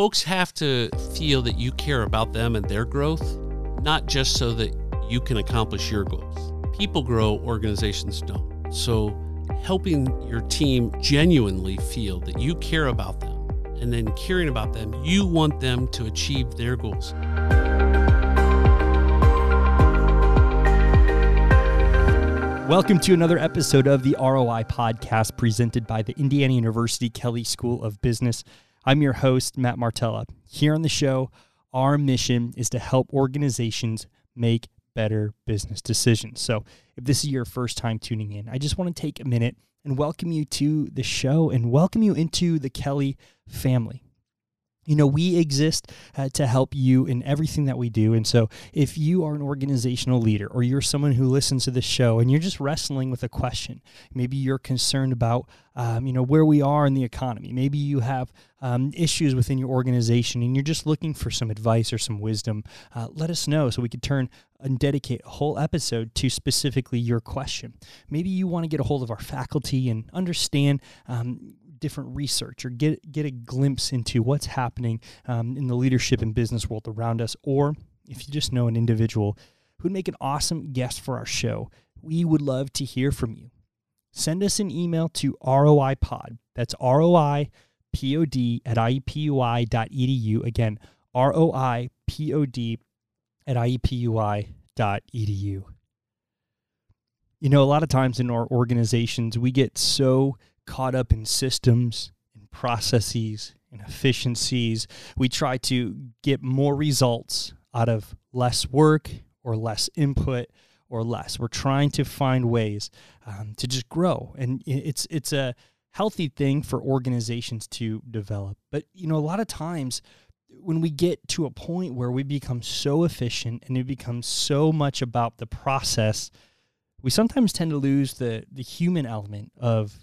folks have to feel that you care about them and their growth, not just so that you can accomplish your goals. People grow, organizations don't. So, helping your team genuinely feel that you care about them and then caring about them, you want them to achieve their goals. Welcome to another episode of the ROI podcast presented by the Indiana University Kelley School of Business. I'm your host, Matt Martella. Here on the show, our mission is to help organizations make better business decisions. So, if this is your first time tuning in, I just want to take a minute and welcome you to the show and welcome you into the Kelley family. You know, we exist uh, to help you in everything that we do. And so, if you are an organizational leader or you're someone who listens to this show and you're just wrestling with a question, maybe you're concerned about, um, you know, where we are in the economy. Maybe you have um, issues within your organization and you're just looking for some advice or some wisdom. Uh, let us know so we could turn and dedicate a whole episode to specifically your question. Maybe you want to get a hold of our faculty and understand um, different research or get get a glimpse into what's happening um, in the leadership and business world around us, or if you just know an individual who'd make an awesome guest for our show, we would love to hear from you. Send us an email to ROIPod. That's ROI P-O-D at iupui.edu. Again, R-O-I-P-O-D at iupui.edu. You know, a lot of times in our organizations, we get so caught up in systems and processes and efficiencies. We try to get more results out of less work or less input or less. We're trying to find ways um, to just grow, and it's it's a healthy thing for organizations to develop. But you know, a lot of times when we get to a point where we become so efficient and it becomes so much about the process, we sometimes tend to lose the the human element of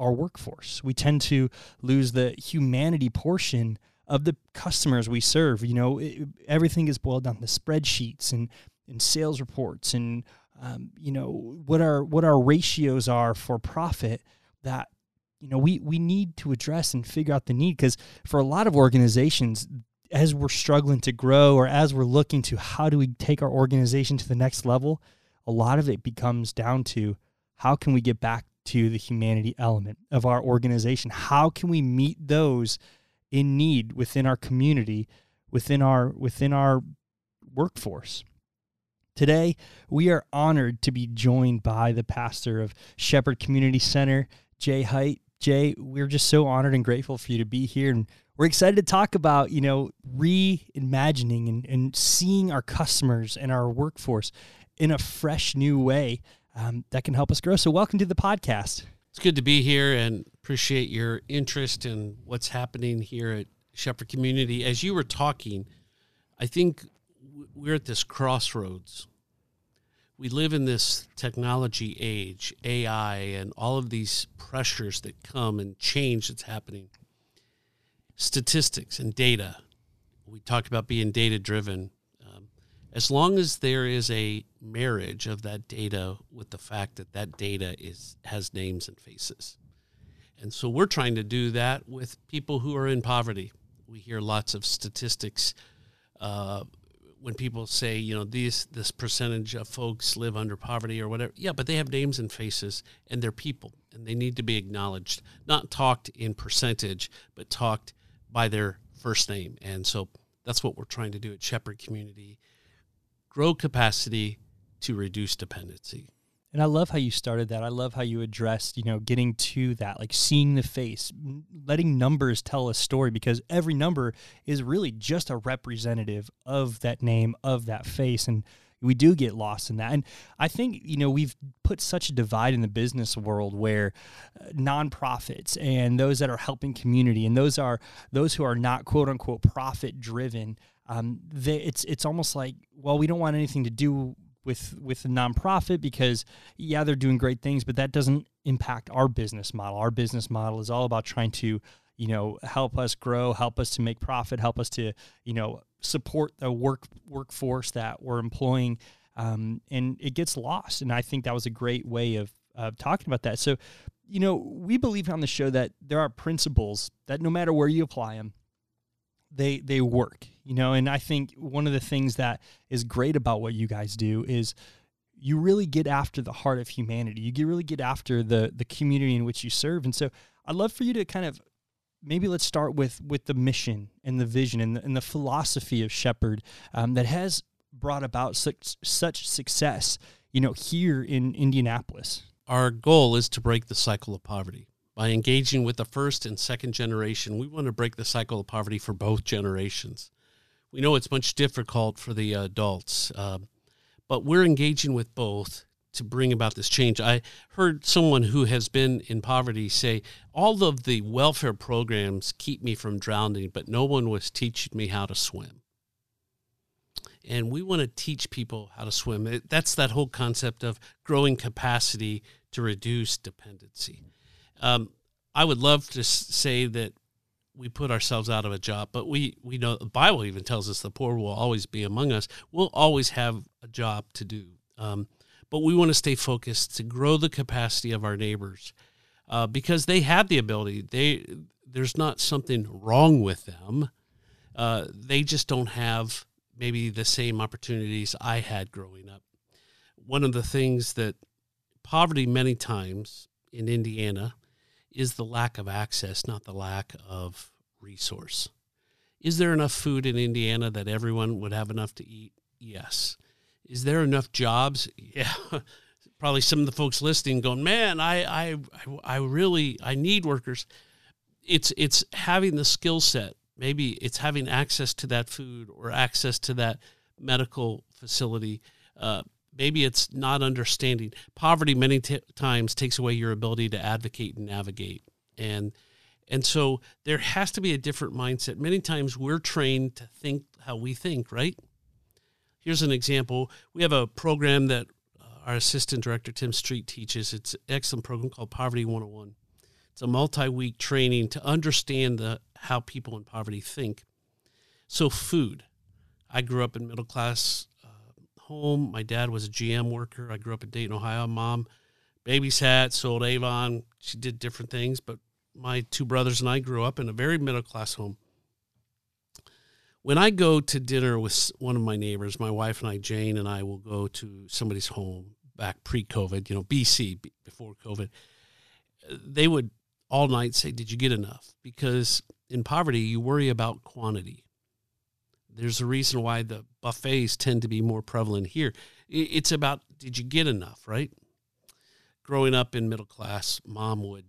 our workforce. We tend to lose the humanity portion of the customers we serve. You know, it, everything is boiled down to spreadsheets and, and sales reports and um, you know what our what our ratios are for profit that you know we we need to address and figure out the need because for a lot of organizations as we're struggling to grow or as we're looking to how do we take our organization to the next level a lot of it becomes down to how can we get back to the humanity element of our organization. How can we meet those in need within our community, within our within our workforce? Today, we are honored to be joined by the pastor of Shepherd Community Center, Jay Height. Jay, we're just so honored and grateful for you to be here. And we're excited to talk about, you know, reimagining and, and seeing our customers and our workforce in a fresh new way um, that can help us grow. So, welcome to the podcast. It's good to be here and appreciate your interest in what's happening here at Shepherd Community. As you were talking, I think we're at this crossroads. We live in this technology age, AI, and all of these pressures that come and change that's happening. Statistics and data. We talked about being data driven as long as there is a marriage of that data with the fact that that data is has names and faces. And so we're trying to do that with people who are in poverty. We hear lots of statistics uh, when people say you know these this percentage of folks live under poverty or whatever. Yeah but they have names and faces and they're people and they need to be acknowledged not talked in percentage but talked by their first name. And so that's what we're trying to do at shepherd community grow capacity to reduce dependency. And I love how you started that. I love how you addressed, you know, getting to that, like seeing the face, letting numbers tell a story because every number is really just a representative of that name, of that face. And we do get lost in that. And I think, you know, we've put such a divide in the business world where uh, nonprofits and those that are helping community and those are those who are not quote unquote profit driven um, they, it's it's almost like well we don't want anything to do with with a nonprofit because yeah they're doing great things but that doesn't impact our business model. Our business model is all about trying to you know help us grow help us to make profit help us to you know support the work workforce that we're employing. Um, and it gets lost. And i think that was a great way of of talking about that. So you know we believe on the show that there are principles that no matter where you apply them they they work you know? And i think one of the things that is great about what you guys do is you really get after the heart of humanity. You really get after the the community in which you serve. And so i'd love for you to kind of maybe let's start with with the mission and the vision and the, and the philosophy of shepherd um, that has brought about such such success you know here in indianapolis. Our goal is to break the cycle of poverty by engaging with the first and second generation. We want to break the cycle of poverty for both generations. We know it's much difficult for the adults, uh, but we're engaging with both to bring about this change. I heard someone who has been in poverty say, All of the welfare programs keep me from drowning, but no one was teaching me how to swim. And we want to teach people how to swim. That's that whole concept of growing capacity to reduce dependency. Um, I would love to say that we put ourselves out of a job, but we, we know the Bible even tells us the poor will always be among us. We'll always have a job to do. Um, but we want to stay focused to grow the capacity of our neighbors uh, because they have the ability. They there's not something wrong with them. Uh, they just don't have maybe the same opportunities I had growing up. One of the things that poverty many times in Indiana is the lack of access, not the lack of resource. Is there enough food in Indiana that everyone would have enough to eat? Yes. Is there enough jobs? Yeah. Probably some of the folks listening going, man, I, I, I really, I need workers. It's, it's having the skill set. Maybe it's having access to that food or access to that medical facility. Uh, maybe it's not understanding. Poverty many t- times takes away your ability to advocate and navigate. And and so there has to be a different mindset. Many times we're trained to think how we think right? Here's an example. We have a program that uh, our assistant director tim street teaches. It's an excellent program called poverty 101 it's a multi-week training to understand the how people in poverty think. So food. I grew up in middle class home. My dad was a GM worker. I grew up in Dayton, Ohio. Mom babysat, sold Avon. She did different things, but my two brothers and I grew up in a very middle class home. When I go to dinner with one of my neighbors, my wife and I, Jane and I, will go to somebody's home back pre COVID, you know, BC, before COVID. They would all night say, Did you get enough? Because in poverty, you worry about quantity. There's a reason why the buffets tend to be more prevalent here. It's about did you get enough, right? Growing up in middle class, mom would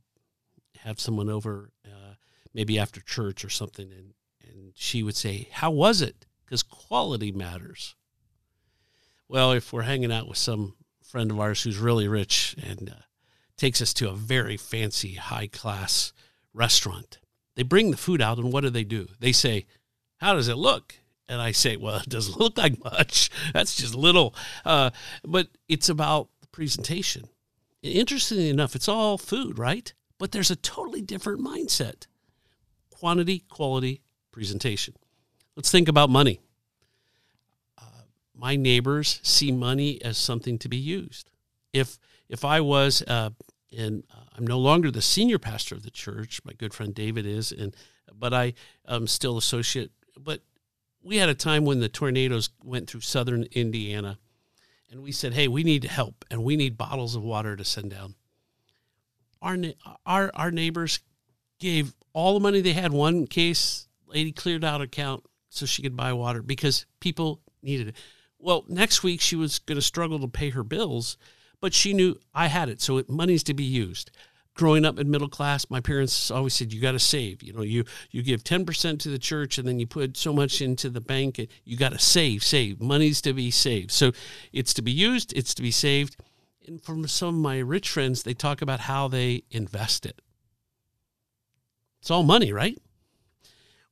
have someone over, uh, maybe after church or something, and, and she would say, How was it? Because quality matters. Well, if we're hanging out with some friend of ours who's really rich and uh, takes us to a very fancy, high class restaurant, they bring the food out, and what do they do? They say, How does it look? And I say, well, it doesn't look like much. That's just little. Uh, but it's about presentation. Interestingly enough, it's all food, right? But there's a totally different mindset quantity, quality, presentation. Let's think about money. Uh, my neighbors see money as something to be used. If if I was, uh, and uh, I'm no longer the senior pastor of the church, my good friend David is, and but I am still associate. But we had a time when the tornadoes went through southern Indiana, and we said, "Hey, we need help, and we need bottles of water to send down." Our our our neighbors gave all the money they had. One case, lady cleared out account so she could buy water because people needed it. Well, next week she was going to struggle to pay her bills, but she knew I had it, so it money's to be used growing up in middle class, my parents always said you got to save. You know, you you give ten percent to the church, and then you put so much into the bank. And You got to save, save. Money's to be saved. So it's to be used. It's to be saved. And from some of my rich friends, they talk about how they invest it. It's all money, right?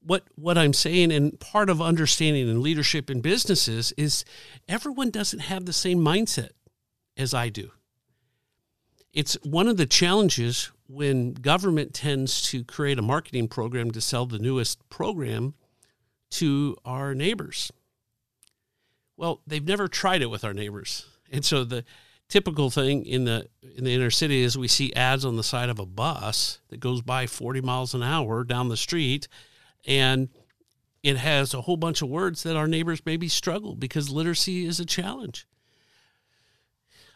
What what I'm saying, and part of understanding and leadership in businesses is everyone doesn't have the same mindset as I do it's one of the challenges when government tends to create a marketing program to sell the newest program to our neighbors. Well, they've never tried it with our neighbors. And so the typical thing in the in the inner city is we see ads on the side of a bus that goes by 40 miles an hour down the street and it has a whole bunch of words that our neighbors maybe struggle because literacy is a challenge.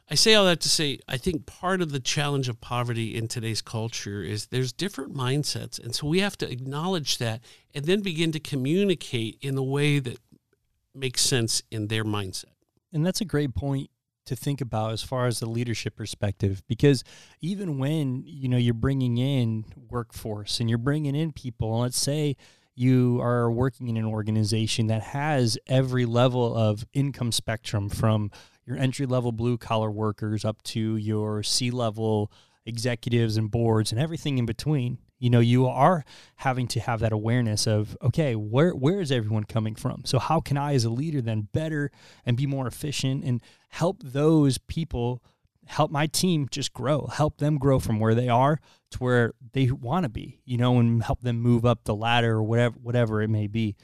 I say all that to say I think part of the challenge of poverty in today's culture is there's different mindsets. And so we have to acknowledge that and then begin to communicate in the way that makes sense in their mindset. And that's a great point to think about as far as the leadership perspective because even when you know you're bringing in workforce and you're bringing in people let's say you are working in an organization that has every level of income spectrum from your entry level blue collar workers up to your C level executives and boards and everything in between. You know, you are having to have that awareness of, okay, where where is everyone coming from? So how can I as a leader then better and be more efficient and help those people help my team just grow, help them grow from where they are to where they want to be, you know, and help them move up the ladder or whatever whatever it may be.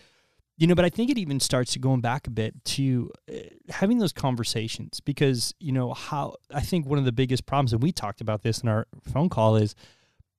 You know, but I think it even starts to going back a bit to uh, having those conversations because, you know, how I think one of the biggest problems, and we talked about this in our phone call, is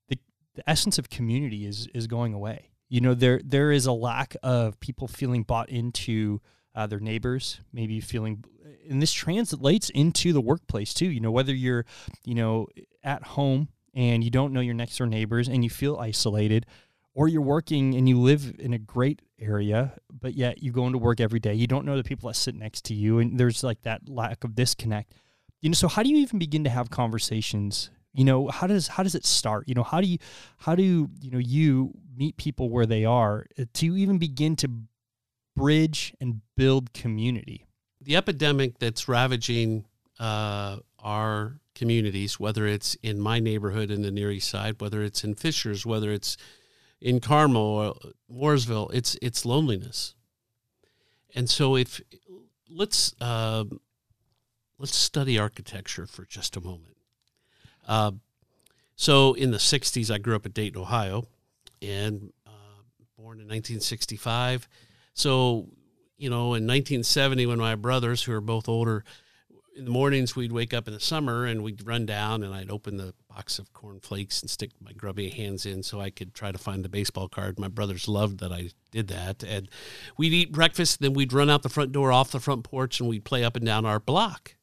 the, the essence of community is is going away. You know, there there is a lack of people feeling bought into uh, their neighbors, maybe feeling, and this translates into the workplace too. You know, whether you're, you know, at home and you don't know your next door neighbors and you feel isolated, or you're working and you live in a great area, but yet you go into work every day. You don't know the people that sit next to you, and there's like that lack of disconnect. You know, so how do you even begin to have conversations? You know, how does how does it start? You know, how do you how do you, know you meet people where they are uh, to even begin to bridge and build community? The epidemic that's ravaging uh, our communities, whether it's in my neighborhood in the Near East Side, whether it's in Fishers, whether it's in Carmel or Mooresville, it's it's loneliness. And so if let's uh, let's study architecture for just a moment. Uh, so in the '60s, I grew up in Dayton, Ohio, and uh, born in 1965. So you know, in 1970, when my brothers, who are both older, in the mornings we'd wake up in the summer and we'd run down and I'd open the box of corn flakes and stick my grubby hands in so I could try to find the baseball card. My brothers loved that I did that. And we'd eat breakfast, then we'd run out the front door off the front porch and we'd play up and down our block.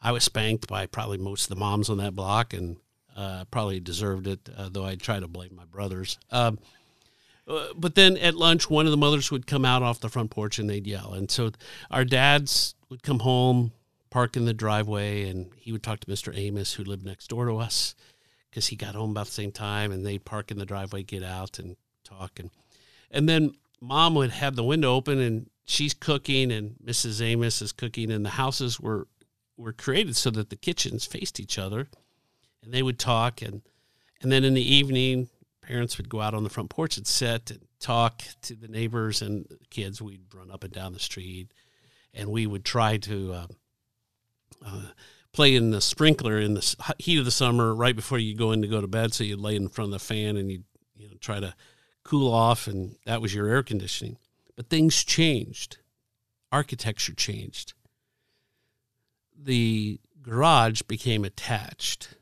I was spanked by probably most of the moms on that block and uh, probably deserved it, uh, though I'd try to blame my brothers. Um, uh, but then at lunch, one of the mothers would come out off the front porch and they'd yell. And so our dads would come home park in the driveway and he would talk to Mr. Amos, who lived next door to us, because he got home about the same time and they'd park in the driveway, get out and talk. And, and then mom would have the window open and she's cooking and Mrs. Amos is cooking and the houses were, were created so that the kitchens faced each other and they would talk. And, and then in the evening, parents would go out on the front porch and sit and talk to the neighbors and kids. We'd run up and down the street and we would try to, uh, uh, play in the sprinkler in the heat of the summer right before you go in to go to bed. So you'd lay in front of the fan and you'd you know, try to cool off, and that was your air conditioning. But things changed, architecture changed. The garage became attached,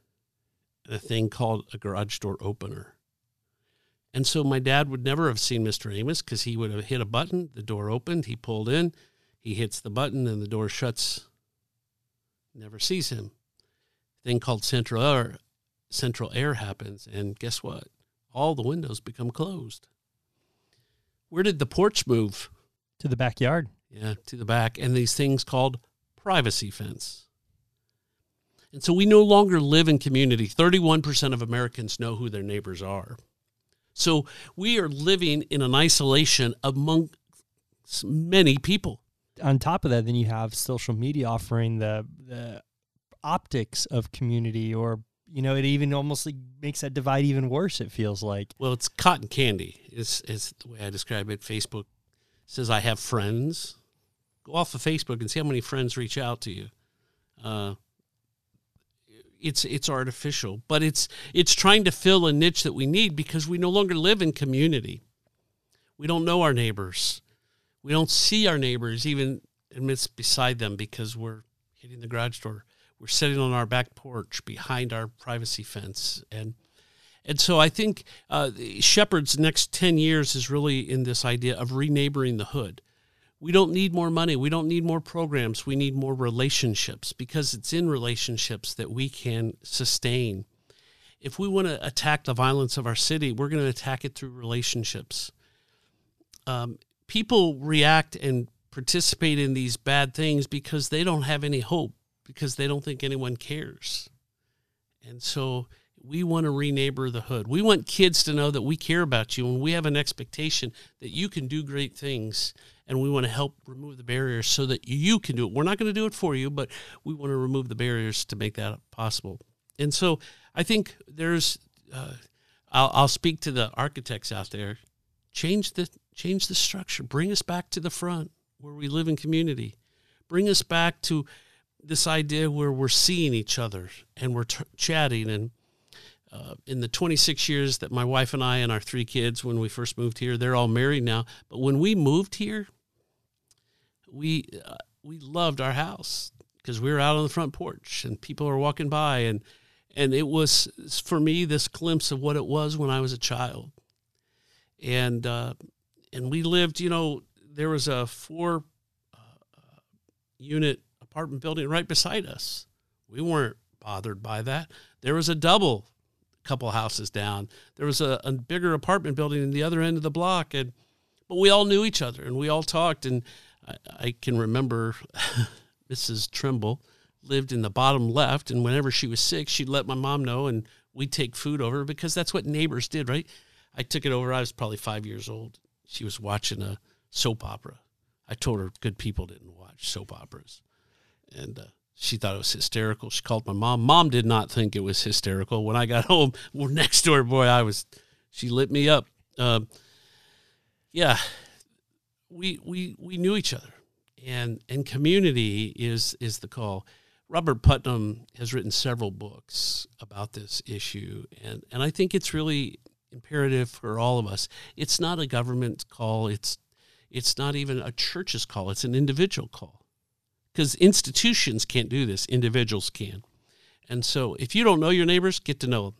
a thing called a garage door opener. And so my dad would never have seen Mr. Amos because he would have hit a button, the door opened, he pulled in, he hits the button, and the door shuts never sees him. Thing called central air, central air happens, and guess what? All the windows become closed. Where did the porch move? To the backyard. Yeah, to the back, and these things called privacy fence. And so we no longer live in community. 31% of Americans know who their neighbors are. So we are living in an isolation among many people on top of that, then you have social media offering the the optics of community, or you know, it even almost like makes that divide even worse. It feels like. Well, it's cotton candy. Is is the way I describe it. Facebook says I have friends. Go off of Facebook and see how many friends reach out to you. Uh, it's it's artificial, but it's it's trying to fill a niche that we need because we no longer live in community. We don't know our neighbors we don't see our neighbors even amidst beside them because we're hitting the garage door. We're sitting on our back porch behind our privacy fence, and And so I think uh, Shepherd's next 10 years is really in this idea of reneighboring the hood. We don't need more money. We don't need more programs. We need more relationships because it's in relationships that we can sustain. If we want to attack the violence of our city, we're going to attack it through relationships. Um, people react and participate in these bad things because they don't have any hope, because they don't think anyone cares. And so we want to reneighbor the hood. We want kids to know that we care about you and we have an expectation that you can do great things and we want to help remove the barriers so that you can do it. We're not going to do it for you, but we want to remove the barriers to make that possible. And so I think there's, uh, I'll, I'll speak to the architects out there. Change the change the structure. Bring us back to the front where we live in community. Bring us back to this idea where we're seeing each other and we're t- chatting and uh, in the 26 years that my wife and I and our three kids, when we first moved here, they're all married now. But when we moved here, we uh, we loved our house because we were out on the front porch and people were walking by and and it was for me this glimpse of what it was when I was a child. And uh, and we lived, you know, there was a four uh, unit apartment building right beside us. We weren't bothered by that. There was a double couple houses down. There was a, a bigger apartment building in the other end of the block, and but we all knew each other and we all talked. And I, I can remember Mrs. Trimble lived in the bottom left, and whenever she was sick, she'd let my mom know, and we'd take food over because that's what neighbors did, right? I took it over. I was probably five years old. She was watching a soap opera. I told her good people didn't watch soap operas, and uh, she thought it was hysterical. She called my mom. Mom did not think it was hysterical. When I got home, well, next door, boy, I was. She lit me up. Uh, yeah, we we we knew each other, and and community is is the call. Robert Putnam has written several books about this issue, and and I think it's really imperative for all of us. It's not a government call. It's it's not even a church's call. It's an individual call because institutions can't do this, individuals can. And so, if you don't know your neighbors, get to know them.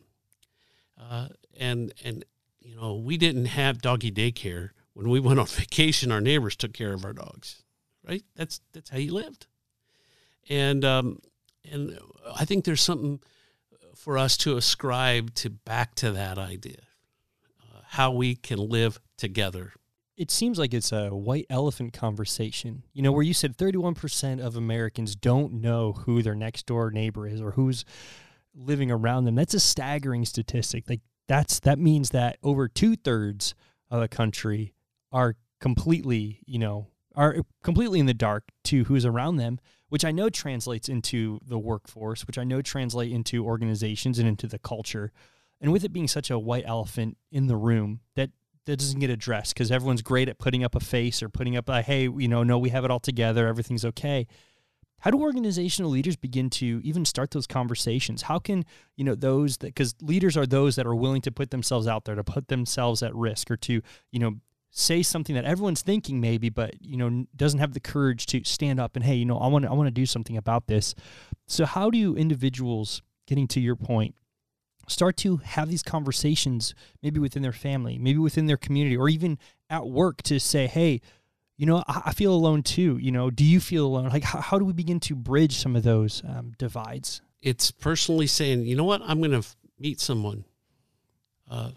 Uh, and and you know, we didn't have doggy daycare when we went on vacation. Our neighbors took care of our dogs, right? That's that's how you lived. And um, and I think there's something for us to ascribe to back to that idea, how we can live together it seems like it's a white elephant conversation. You know, where you said 31% of Americans don't know who their next door neighbor is or who's living around them. That's a staggering statistic. Like that's that means that over two thirds of the country are completely, you know, are completely in the dark to who's around them, which I know translates into the workforce, which I know translate into organizations and into the culture. And with it being such a white elephant in the room, that that doesn't get addressed because everyone's great at putting up a face or putting up a hey, you know, no, we have it all together, everything's okay. How do organizational leaders begin to even start those conversations? How can, you know, those that because leaders are those that are willing to put themselves out there, to put themselves at risk or to, you know, say something that everyone's thinking maybe but you know doesn't have the courage to stand up and hey you know i want to i want to do something about this so how do individuals getting to your point start to have these conversations maybe within their family maybe within their community or even at work to say hey you know i, I feel alone too you know do you feel alone? Like how, how do we begin to bridge some of those um, divides? It's personally saying you know what? I'm going to f- meet someone. Uh,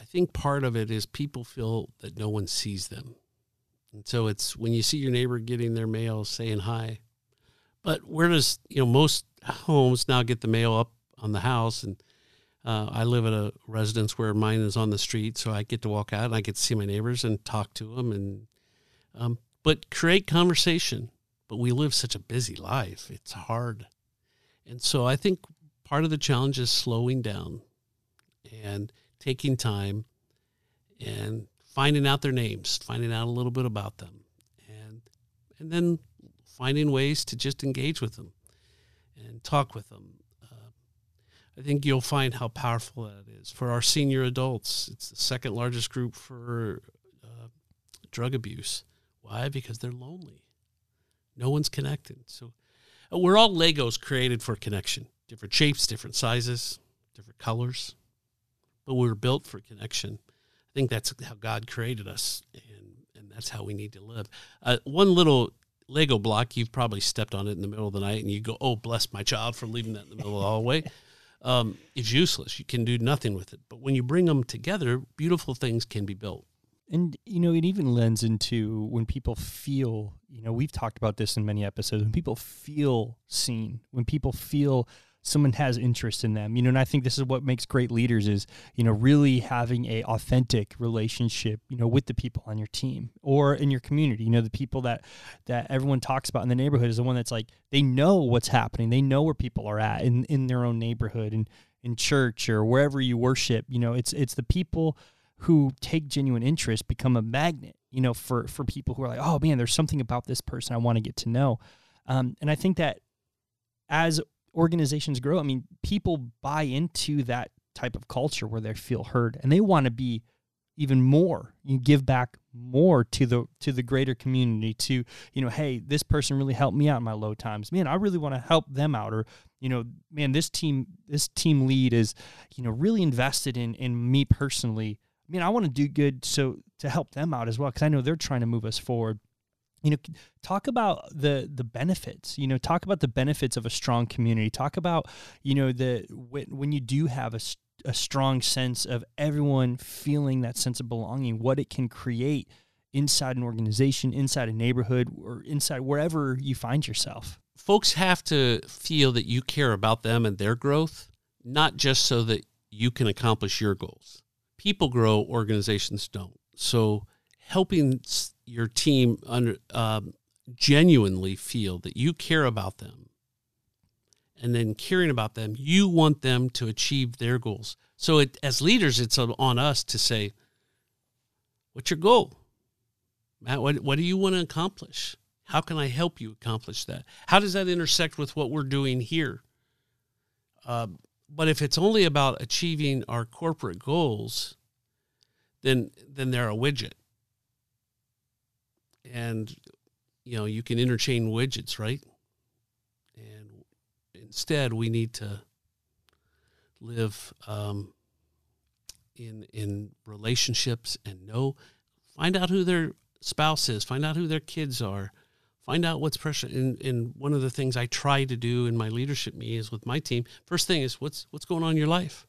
i think part of it is people feel that no one sees them. And so it's when you see your neighbor getting their mail saying hi but where does you know most homes now get the mail up on the house, and uh, I live at a residence where mine is on the street, so I get to walk out and I get to see my neighbors and talk to them, and um, but create conversation. But we live such a busy life; it's hard, and so I think part of the challenge is slowing down and taking time and finding out their names, finding out a little bit about them, and and then finding ways to just engage with them and talk with them I think you'll find how powerful that is. For our senior adults, it's the second largest group for uh, drug abuse. Why? Because they're lonely. No one's connected. So uh, we're all Legos created for connection, different shapes, different sizes, different colors, but we were built for connection. I think that's how God created us, and and that's how we need to live. Uh, one little Lego block, you've probably stepped on it in the middle of the night, and you go, "Oh, bless my child for leaving that in the middle of the hallway." Um, it's useless. You can do nothing with it. But when you bring them together, beautiful things can be built. And you know, it even lends into when people feel, you know, we've talked about this in many episodes, when people feel seen, when people feel someone has interest in them you know and i think this is what makes great leaders is you know really having a authentic relationship you know with the people on your team or in your community. You know the people that that everyone talks about in the neighborhood is the one that's like they know what's happening. They know where people are at in in their own neighborhood and in church or wherever you worship. You know it's it's the people who take genuine interest become a magnet you know for for people who are like oh man there's something about this person i want to get to know. Um, and i think that as organizations grow, I mean, people buy into that type of culture where they feel heard and they want to be even more you give back more to the to the greater community to you know hey this person really helped me out in my low times. Man i really want to help them out or you know man this team this team lead is you know really invested in in me personally. I mean i want to do good so to help them out as well because i know they're trying to move us forward you know talk about the the benefits you know talk about the benefits of a strong community. Talk about you know the when, when you do have a, a strong sense of everyone feeling that sense of belonging what it can create inside an organization inside a neighborhood or inside wherever you find yourself. Folks have to feel that you care about them and their growth not just so that you can accomplish your goals. People grow organizations don't. So helping your team under, um, genuinely feel that you care about them. And then caring about them you want them to achieve their goals. So it, as leaders it's on us to say what's your goal? Matt what, what do you want to accomplish? How can i help you accomplish that? How does that intersect with what we're doing here? Uh, but if it's only about achieving our corporate goals then then they're a widget and you know you can interchain widgets right? And instead we need to live um, in in relationships and know find out who their spouse is find out who their kids are find out what's pressure and, and one of the things i try to do in my leadership meetings with my team first thing is what's what's going on in your life?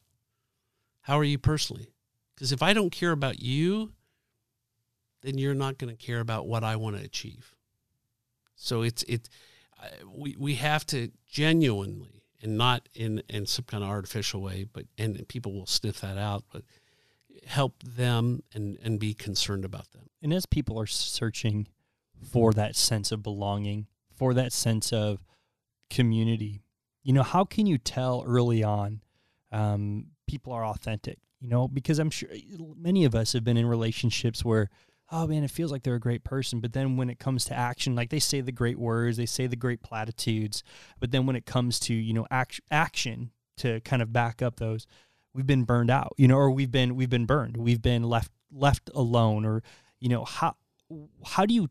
How are you personally? Because if i don't care about you then you're not going to care about what I want to achieve. So it's it we we have to genuinely and not in in some kind of artificial way, but and people will sniff that out, but help them and and be concerned about them. And as people are searching for that sense of belonging, for that sense of community, you know, how can you tell early on um, people are authentic? You know, because I'm sure many of us have been in relationships where oh man, it feels like they're a great person. But then when it comes to action, like they say the great words, they say the great platitudes. But then when it comes to, you know, act- action to kind of back up those, we've been burned out, you know, or we've been, we've been burned. We've been left, left alone or, you know, how, how do you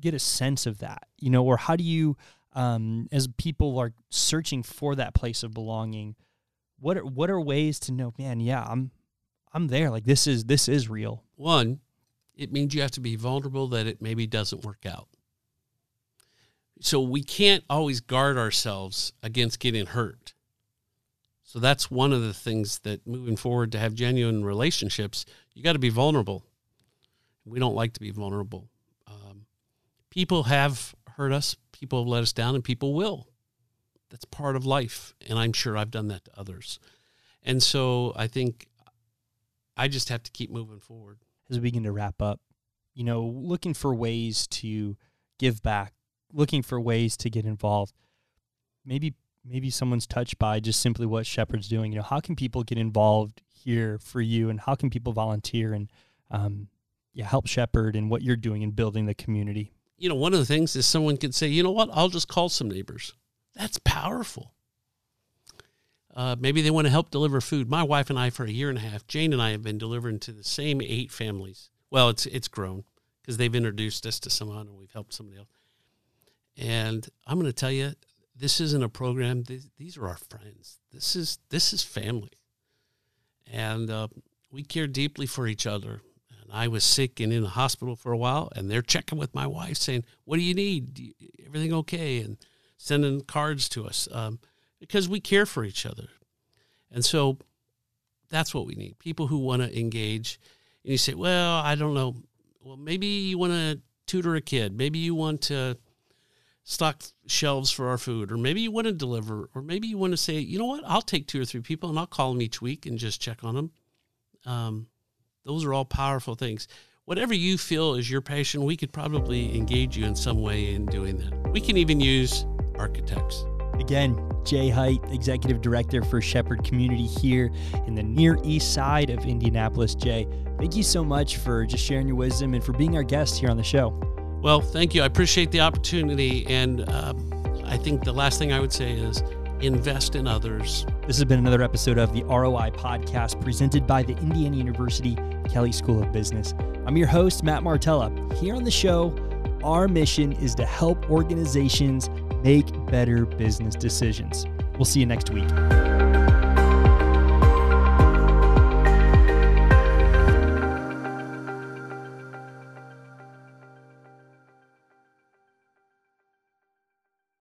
get a sense of that, you know, or how do you, um, as people are searching for that place of belonging, what are, what are ways to know, man, yeah, I'm, I'm there. Like this is, this is real. One, it means you have to be vulnerable that it maybe doesn't work out. So we can't always guard ourselves against getting hurt. So that's one of the things that moving forward to have genuine relationships, you got to be vulnerable. We don't like to be vulnerable. Um, people have hurt us, people have let us down, and people will. That's part of life. And I'm sure I've done that to others. And so I think I just have to keep moving forward as we begin to wrap up, you know, looking for ways to give back, looking for ways to get involved. Maybe maybe someone's touched by just simply what Shepherd's doing. You know, how can people get involved here for you, and how can people volunteer and um, yeah, help Shepherd and what you're doing in building the community? You know, one of the things is someone could say, you know what, I'll just call some neighbors. That's powerful. Uh, maybe they want to help deliver food. My wife and I, for a year and a half, Jane and I have been delivering to the same eight families. Well, it's it's grown because they've introduced us to someone and we've helped somebody else. And I'm going to tell you, this isn't a program. These, these are our friends. This is this is family. and uh, we care deeply for each other. And I was sick and in the hospital for a while, and they're checking with my wife, saying, "What do you need? Everything okay?" and sending cards to us um, because we care for each other. And so that's what we need people who want to engage. And you say, well, I don't know. Well, maybe you want to tutor a kid. Maybe you want to stock shelves for our food, or maybe you want to deliver, or maybe you want to say, you know what, I'll take two or three people and I'll call them each week and just check on them. Um, those are all powerful things. Whatever you feel is your passion, we could probably engage you in some way in doing that. We can even use architects. Again, Jay Height, Executive Director for Shepherd Community here in the near east side of Indianapolis. Jay, thank you so much for just sharing your wisdom and for being our guest here on the show. Well, thank you. I appreciate the opportunity. And um, I think the last thing I would say is invest in others. This has been another episode of the ROI podcast presented by the Indiana University Kelley School of Business. I'm your host, Matt Martella. Here on the show, our mission is to help organizations make better business decisions. We'll see you next week.